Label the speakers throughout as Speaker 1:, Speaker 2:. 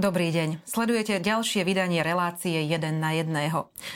Speaker 1: Dobrý deň. Sledujete ďalšie vydanie relácie 1 na 1.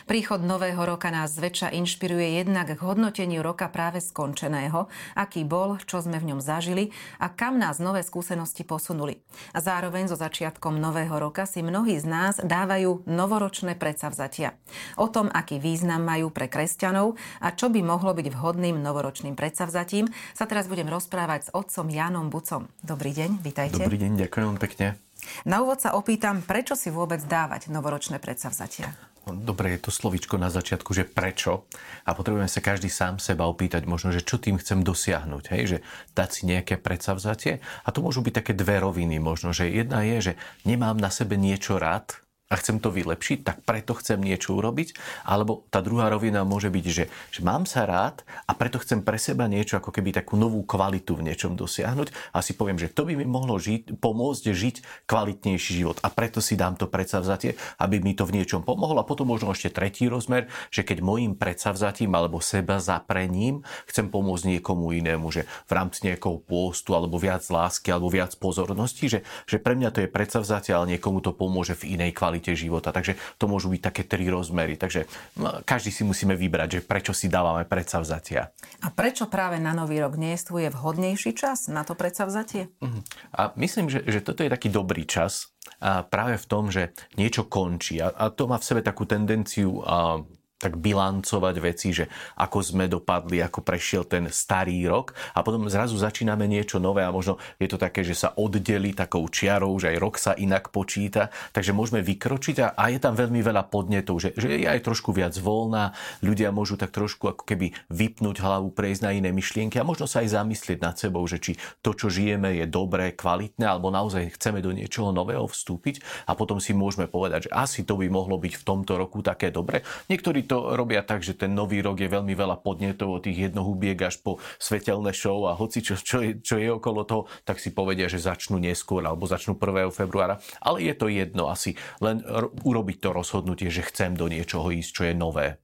Speaker 1: Príchod nového roka nás zväčša inšpiruje jednak k hodnoteniu roka práve skončeného, aký bol, čo sme v ňom zažili a kam nás nové skúsenosti posunuli. A zároveň so začiatkom nového roka si mnohí z nás dávajú novoročné predsavzatia. O tom, aký význam majú pre kresťanov a čo by mohlo byť vhodným novoročným predsavzatím, sa teraz budem rozprávať s otcom Janom Bucom. Dobrý deň, vitajte.
Speaker 2: Dobrý deň, ďakujem pekne.
Speaker 1: Na úvod sa opýtam, prečo si vôbec dávať novoročné predsavzatia?
Speaker 2: No, dobre, je to slovičko na začiatku, že prečo. A potrebujeme sa každý sám seba opýtať možno, že čo tým chcem dosiahnuť. Hej? Že dať si nejaké predsavzatie. A to môžu byť také dve roviny možno. Že jedna je, že nemám na sebe niečo rád, a chcem to vylepšiť, tak preto chcem niečo urobiť. Alebo tá druhá rovina môže byť, že, že mám sa rád a preto chcem pre seba niečo, ako keby takú novú kvalitu v niečom dosiahnuť. A si poviem, že to by mi mohlo žiť, pomôcť žiť kvalitnejší život. A preto si dám to predsavzatie, aby mi to v niečom pomohlo. A potom možno ešte tretí rozmer, že keď môjim predsavzatím alebo seba zaprením chcem pomôcť niekomu inému, že v rámci nejakého pôstu alebo viac lásky alebo viac pozornosti, že, že pre mňa to je predsavzatie, ale niekomu to pomôže v inej kvalite kvalite života. Takže to môžu byť také tri rozmery. Takže no, každý si musíme vybrať, že prečo si dávame predsavzatia.
Speaker 1: A prečo práve na Nový rok nie je vhodnejší čas na to predsavzatie? Uh-huh.
Speaker 2: A myslím, že, že toto je taký dobrý čas a práve v tom, že niečo končí. A, a to má v sebe takú tendenciu a, tak bilancovať veci, že ako sme dopadli, ako prešiel ten starý rok. A potom zrazu začíname niečo nové a možno je to také, že sa oddeli takou čiarou, že aj rok sa inak počíta, takže môžeme vykročiť a, a je tam veľmi veľa podnetov, že, že je aj trošku viac voľná, ľudia môžu tak trošku ako keby vypnúť hlavu, prejsť na iné myšlienky a možno sa aj zamyslieť nad sebou, že či to, čo žijeme, je dobré, kvalitné, alebo naozaj chceme do niečoho nového vstúpiť. A potom si môžeme povedať, že asi to by mohlo byť v tomto roku také dobre. Niektorí to to robia tak, že ten nový rok je veľmi veľa podnetov od tých jednohubiek až po svetelné show a hoci čo, čo, je, čo je okolo toho, tak si povedia, že začnú neskôr alebo začnú 1. februára. Ale je to jedno asi, len urobiť to rozhodnutie, že chcem do niečoho ísť, čo je nové.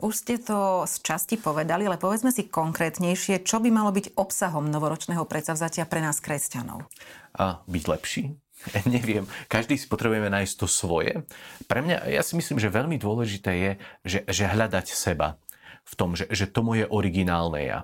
Speaker 1: Už ste to z časti povedali, ale povedzme si konkrétnejšie, čo by malo byť obsahom novoročného predsavzatia pre nás kresťanov.
Speaker 2: A byť lepší, neviem, každý si potrebujeme nájsť to svoje. Pre mňa, ja si myslím, že veľmi dôležité je, že, že hľadať seba v tom, že, že to moje originálne ja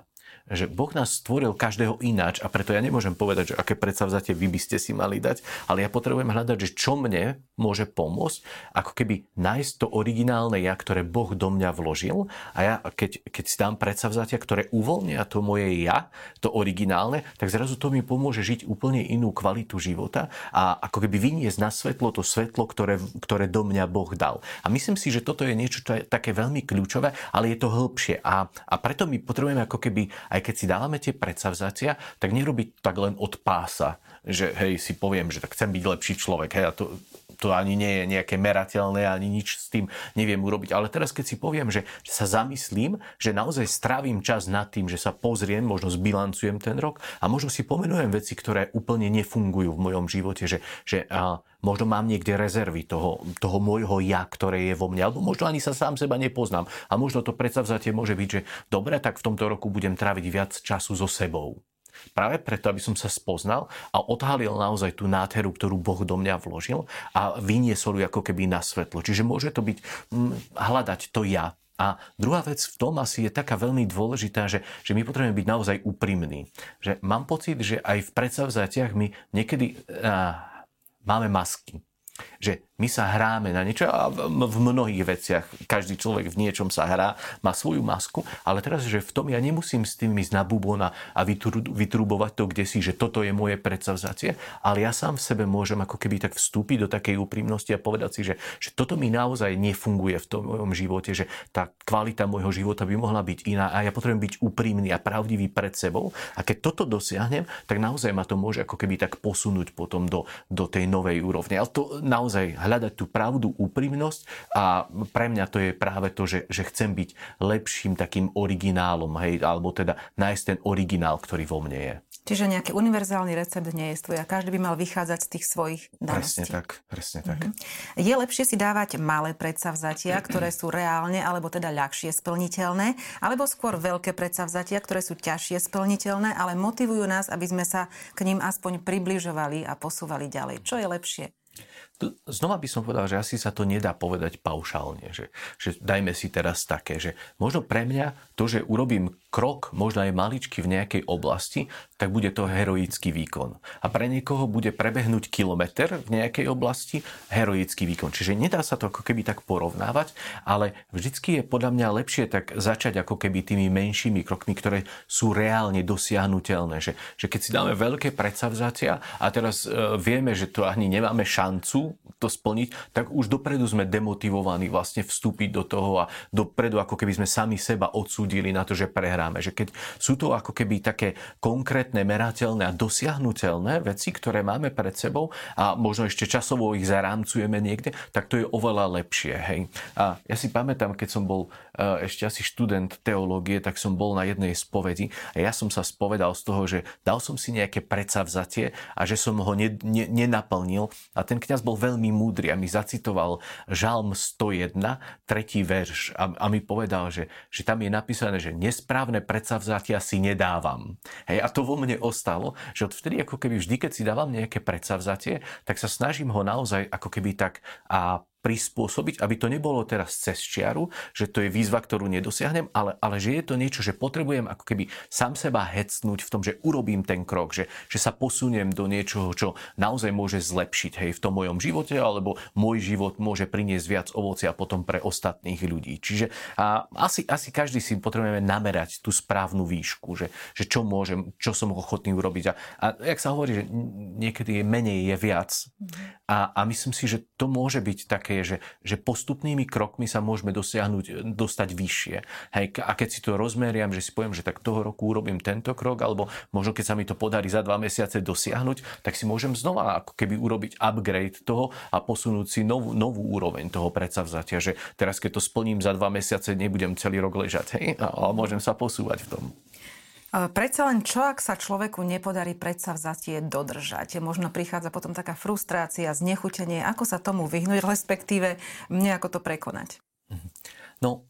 Speaker 2: že Boh nás stvoril každého ináč a preto ja nemôžem povedať, že aké predsavzatie vy by ste si mali dať, ale ja potrebujem hľadať, že čo mne môže pomôcť, ako keby nájsť to originálne ja, ktoré Boh do mňa vložil a ja keď, keď si dám predsavzatia, ktoré uvoľnia to moje ja, to originálne, tak zrazu to mi pomôže žiť úplne inú kvalitu života a ako keby vyniesť na svetlo to svetlo, ktoré, ktoré do mňa Boh dal. A myslím si, že toto je niečo čo je také veľmi kľúčové, ale je to hĺbšie a, a preto my potrebujeme ako keby aj keď si dávame tie predsavzatia, tak nerobiť tak len od pása, že hej, si poviem, že tak chcem byť lepší človek, hej, a to, to ani nie je nejaké merateľné, ani nič s tým neviem urobiť. Ale teraz, keď si poviem, že, že sa zamyslím, že naozaj strávim čas nad tým, že sa pozriem, možno zbilancujem ten rok a možno si pomenujem veci, ktoré úplne nefungujú v mojom živote, že, že a, možno mám niekde rezervy toho, toho môjho ja, ktoré je vo mne, alebo možno ani sa sám seba nepoznám. A možno to predsavzatie môže byť, že dobre, tak v tomto roku budem tráviť viac času so sebou. Práve preto, aby som sa spoznal a odhalil naozaj tú nádheru, ktorú Boh do mňa vložil a vyniesol ju ako keby na svetlo. Čiže môže to byť hm, hľadať to ja, a druhá vec v tom asi je taká veľmi dôležitá, že, že my potrebujeme byť naozaj úprimní. Že mám pocit, že aj v predsavzatiach my niekedy á, máme masky. Že my sa hráme na niečo a v mnohých veciach každý človek v niečom sa hrá, má svoju masku, ale teraz, že v tom ja nemusím s tým ísť na bubona a vytrubovať to kde si, že toto je moje predsavzatie, ale ja sám v sebe môžem ako keby tak vstúpiť do takej úprimnosti a povedať si, že, že toto mi naozaj nefunguje v tom mojom živote, že tá kvalita môjho života by mohla byť iná a ja potrebujem byť úprimný a pravdivý pred sebou a keď toto dosiahnem, tak naozaj ma to môže ako keby tak posunúť potom do, do tej novej úrovne. Ale to naozaj hľadať tú pravdu, úprimnosť a pre mňa to je práve to, že, že chcem byť lepším takým originálom, hej, alebo teda nájsť ten originál, ktorý vo mne je.
Speaker 1: Čiže nejaký univerzálny recept nie je a každý by mal vychádzať z tých svojich
Speaker 2: daností. Presne tak, presne tak.
Speaker 1: Mm-hmm. Je lepšie si dávať malé predsavzatia, ktoré sú reálne alebo teda ľahšie splniteľné, alebo skôr veľké predsavzatia, ktoré sú ťažšie splniteľné, ale motivujú nás, aby sme sa k ním aspoň približovali a posúvali ďalej. Čo je lepšie?
Speaker 2: Znova by som povedal, že asi sa to nedá povedať paušálne, že, že dajme si teraz také, že možno pre mňa to, že urobím krok, možno aj maličky v nejakej oblasti, tak bude to heroický výkon. A pre niekoho bude prebehnúť kilometr v nejakej oblasti heroický výkon. Čiže nedá sa to ako keby tak porovnávať, ale vždycky je podľa mňa lepšie tak začať ako keby tými menšími krokmi, ktoré sú reálne dosiahnutelné. Že, že keď si dáme veľké predsavzatia a teraz e, vieme, že to ani nemáme šancu to splniť, tak už dopredu sme demotivovaní vlastne vstúpiť do toho a dopredu ako keby sme sami seba odsúdili na to, že prehráme hráme. Že keď sú to ako keby také konkrétne, merateľné a dosiahnutelné veci, ktoré máme pred sebou a možno ešte časovo ich zarámcujeme niekde, tak to je oveľa lepšie. Hej. A ja si pamätám, keď som bol e, ešte asi študent teológie, tak som bol na jednej spovedi a ja som sa spovedal z toho, že dal som si nejaké predsavzatie a že som ho ne, ne, nenaplnil a ten kňaz bol veľmi múdry a mi zacitoval Žalm 101, tretí verš a, a mi povedal, že, že tam je napísané, že nesprávne správne predsavzatia si nedávam. Hej, a to vo mne ostalo, že odvtedy ako keby vždy, keď si dávam nejaké predsavzatie, tak sa snažím ho naozaj ako keby tak a prispôsobiť, aby to nebolo teraz cez čiaru, že to je výzva, ktorú nedosiahnem, ale, ale že je to niečo, že potrebujem ako keby sám seba hecnúť v tom, že urobím ten krok, že, že sa posuniem do niečoho, čo naozaj môže zlepšiť hej, v tom mojom živote, alebo môj život môže priniesť viac ovocia potom pre ostatných ľudí. Čiže a asi, asi každý si potrebujeme namerať tú správnu výšku, že, že čo môžem, čo som ochotný urobiť. A, a jak sa hovorí, že niekedy je menej je viac. A, a myslím si, že to môže byť také také je, že, že postupnými krokmi sa môžeme dosiahnuť, dostať vyššie. Hej, a keď si to rozmeriam, že si poviem, že tak toho roku urobím tento krok, alebo možno keď sa mi to podarí za dva mesiace dosiahnuť, tak si môžem znova ako keby urobiť upgrade toho a posunúť si novú, novú úroveň toho predsavzatia, že teraz keď to splním za dva mesiace, nebudem celý rok ležať, hej, a môžem sa posúvať v tom.
Speaker 1: Predsa len čo, ak sa človeku nepodarí predsavzatie dodržať? Možno prichádza potom taká frustrácia, znechutenie. Ako sa tomu vyhnúť, respektíve nejako to prekonať?
Speaker 2: No,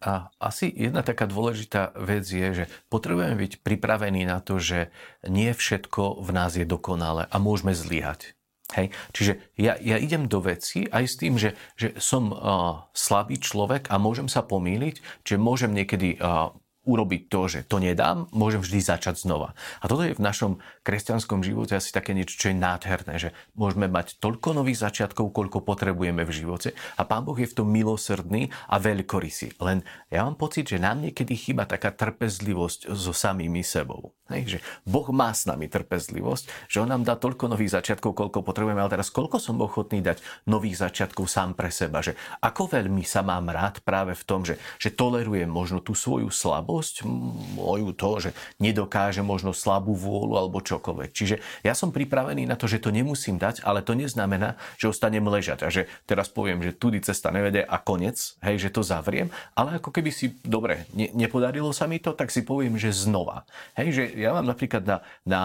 Speaker 2: a asi jedna taká dôležitá vec je, že potrebujeme byť pripravení na to, že nie všetko v nás je dokonalé a môžeme zlyhať. Hej. Čiže ja, ja idem do veci aj s tým, že, že som uh, slabý človek a môžem sa pomýliť, že môžem niekedy uh, urobiť to, že to nedám, môžem vždy začať znova. A toto je v našom kresťanskom živote asi také niečo, čo je nádherné, že môžeme mať toľko nových začiatkov, koľko potrebujeme v živote a Pán Boh je v tom milosrdný a veľkorysý. Len ja mám pocit, že nám niekedy chýba taká trpezlivosť so samými sebou. Hej, že Boh má s nami trpezlivosť, že On nám dá toľko nových začiatkov, koľko potrebujeme, ale teraz koľko som ochotný dať nových začiatkov sám pre seba, že ako veľmi sa mám rád práve v tom, že, že tolerujem možno tú svoju slabosť, moju to, že nedokáže možno slabú vôľu alebo čokoľvek. Čiže ja som pripravený na to, že to nemusím dať, ale to neznamená, že ostanem ležať a že teraz poviem, že tudy cesta nevede a konec, hej, že to zavriem, ale ako keby si, dobre, ne, nepodarilo sa mi to, tak si poviem, že znova. Hej, že ja mám napríklad na, na,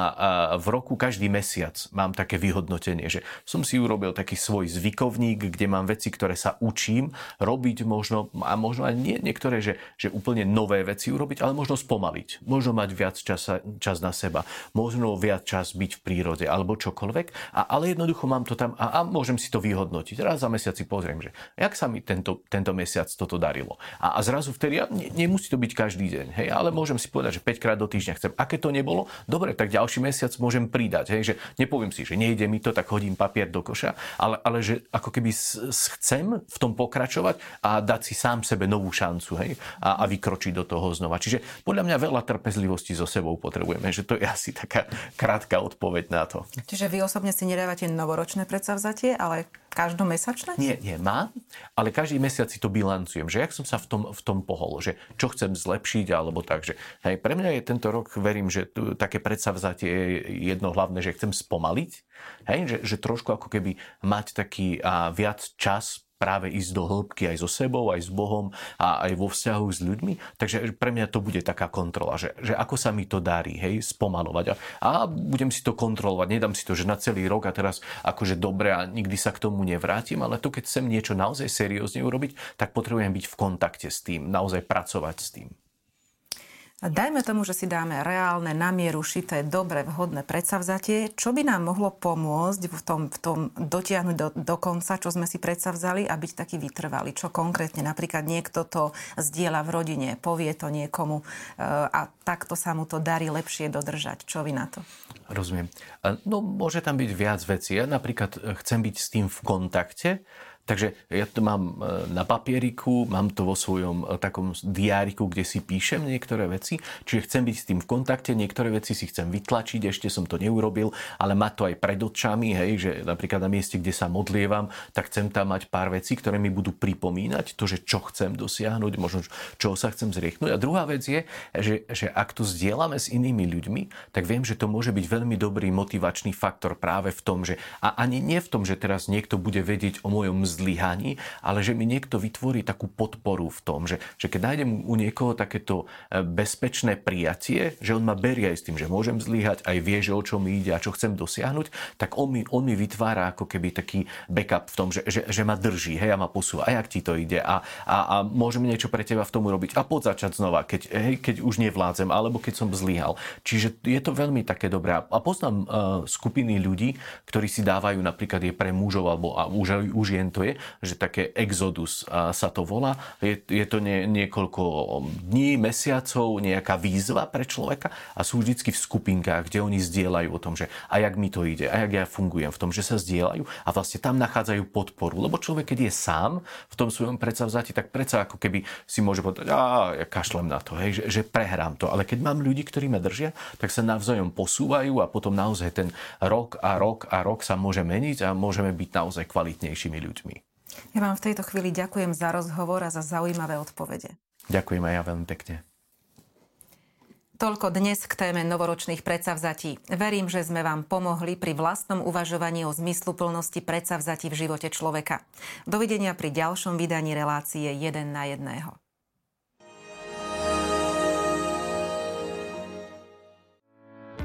Speaker 2: v roku každý mesiac mám také vyhodnotenie, že som si urobil taký svoj zvykovník, kde mám veci, ktoré sa učím robiť možno a možno aj nie, niektoré, že, že úplne nové veci urobiť, ale možno spomaliť. Možno mať viac časa, čas na seba. Možno viac čas byť v prírode alebo čokoľvek. A, ale jednoducho mám to tam a, a môžem si to vyhodnotiť. Raz za mesiac si pozriem, že jak sa mi tento, tento mesiac toto darilo. A, a zrazu vtedy, ja, ne, nemusí to byť každý deň, hej, ale môžem si povedať, že 5 krát do týždňa chcem. A keď to nebolo, dobre, tak ďalší mesiac môžem pridať. Hej, že nepoviem si, že nejde mi to, tak hodím papier do koša, ale, ale že ako keby chcem v tom pokračovať a dať si sám sebe novú šancu hej, a, a vykročiť do toho znova. Čiže podľa mňa veľa trpezlivosti so sebou potrebujeme, že to je asi taká krátka odpoveď na to.
Speaker 1: Čiže vy osobne si nedávate novoročné predsavzatie, ale každomesačné?
Speaker 2: Nie, nie, má, ale každý mesiac si to bilancujem, že jak som sa v tom, v tom pohol, že čo chcem zlepšiť, alebo tak, že hej, pre mňa je tento rok, verím, že také predsavzatie je jedno hlavné, že chcem spomaliť, hej, že, že trošku ako keby mať taký a, viac čas práve ísť do hĺbky aj so sebou, aj s Bohom a aj vo vzťahu s ľuďmi. Takže pre mňa to bude taká kontrola, že, že ako sa mi to darí, hej, spomalovať. A, a budem si to kontrolovať, nedám si to, že na celý rok a teraz akože dobre a nikdy sa k tomu nevrátim, ale to, keď chcem niečo naozaj seriózne urobiť, tak potrebujem byť v kontakte s tým, naozaj pracovať s tým.
Speaker 1: Dajme tomu, že si dáme reálne, namieru šité, dobre, vhodné predsavzatie. Čo by nám mohlo pomôcť v tom, v tom dotiahnuť do, do konca, čo sme si predsavzali a byť taký vytrvalý? Čo konkrétne? Napríklad niekto to zdieľa v rodine, povie to niekomu e, a takto sa mu to darí lepšie dodržať. Čo vy na to?
Speaker 2: Rozumiem. No, môže tam byť viac vecí. Ja napríklad chcem byť s tým v kontakte, Takže ja to mám e, na papieriku, mám to vo svojom e, takom diáriku, kde si píšem niektoré veci, čiže chcem byť s tým v kontakte, niektoré veci si chcem vytlačiť, ešte som to neurobil, ale mať to aj pred očami, hej, že napríklad na mieste, kde sa modlievam, tak chcem tam mať pár vecí, ktoré mi budú pripomínať to, že čo chcem dosiahnuť, možno čo sa chcem zrieknúť. A druhá vec je, že, že ak to zdieľame s inými ľuďmi, tak viem, že to môže byť veľmi dobrý motivačný faktor práve v tom, že a ani nie v tom, že teraz niekto bude vedieť o mojom zlyhaní, ale že mi niekto vytvorí takú podporu v tom, že, že keď nájdem u niekoho takéto e, bezpečné prijatie, že on ma berie aj s tým, že môžem zlyhať, aj vie, že o čo mi ide a čo chcem dosiahnuť, tak on mi, on mi vytvára ako keby taký backup v tom, že, že, že ma drží, hej, a ma posúva, a jak ti to ide a, a, a môžem niečo pre teba v tom urobiť a poď začať znova, keď, hej, keď už nevládzem, alebo keď som zlyhal. Čiže je to veľmi také dobré. A poznám uh, skupiny ľudí, ktorí si dávajú napríklad je pre mužov alebo a už, už jen to je, že také exodus sa to volá. Je, je to nie, niekoľko dní, mesiacov, nejaká výzva pre človeka a sú vždycky v skupinkách, kde oni zdieľajú o tom, že a jak mi to ide, a jak ja fungujem v tom, že sa zdieľajú a vlastne tam nachádzajú podporu. Lebo človek, keď je sám v tom svojom predsavzati, tak predsa ako keby si môže povedať, a ja kašlem na to, hej, že, že prehrám to. Ale keď mám ľudí, ktorí ma držia, tak sa navzájom posúvajú a potom naozaj ten rok a rok a rok sa môže meniť a môžeme byť naozaj kvalitnejšími ľuďmi.
Speaker 1: Ja vám v tejto chvíli ďakujem za rozhovor a za zaujímavé odpovede.
Speaker 2: Ďakujem aj ja veľmi pekne.
Speaker 1: Toľko dnes k téme novoročných predsavzatí. Verím, že sme vám pomohli pri vlastnom uvažovaní o zmysluplnosti predsavzatí v živote človeka. Dovidenia pri ďalšom vydaní relácie 1 na 1.